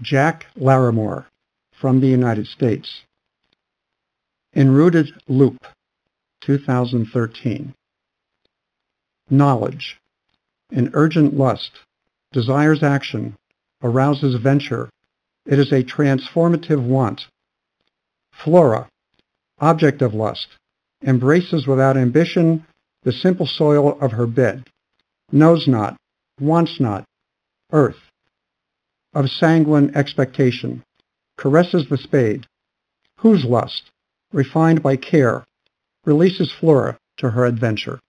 Jack Larimore from the United States. Enrooted Loop, 2013. Knowledge. An urgent lust desires action, arouses venture. It is a transformative want. Flora. Object of lust. Embraces without ambition the simple soil of her bed. Knows not, wants not. Earth. Of sanguine expectation. Caresses the spade. Whose lust? refined by care, releases Flora to her adventure.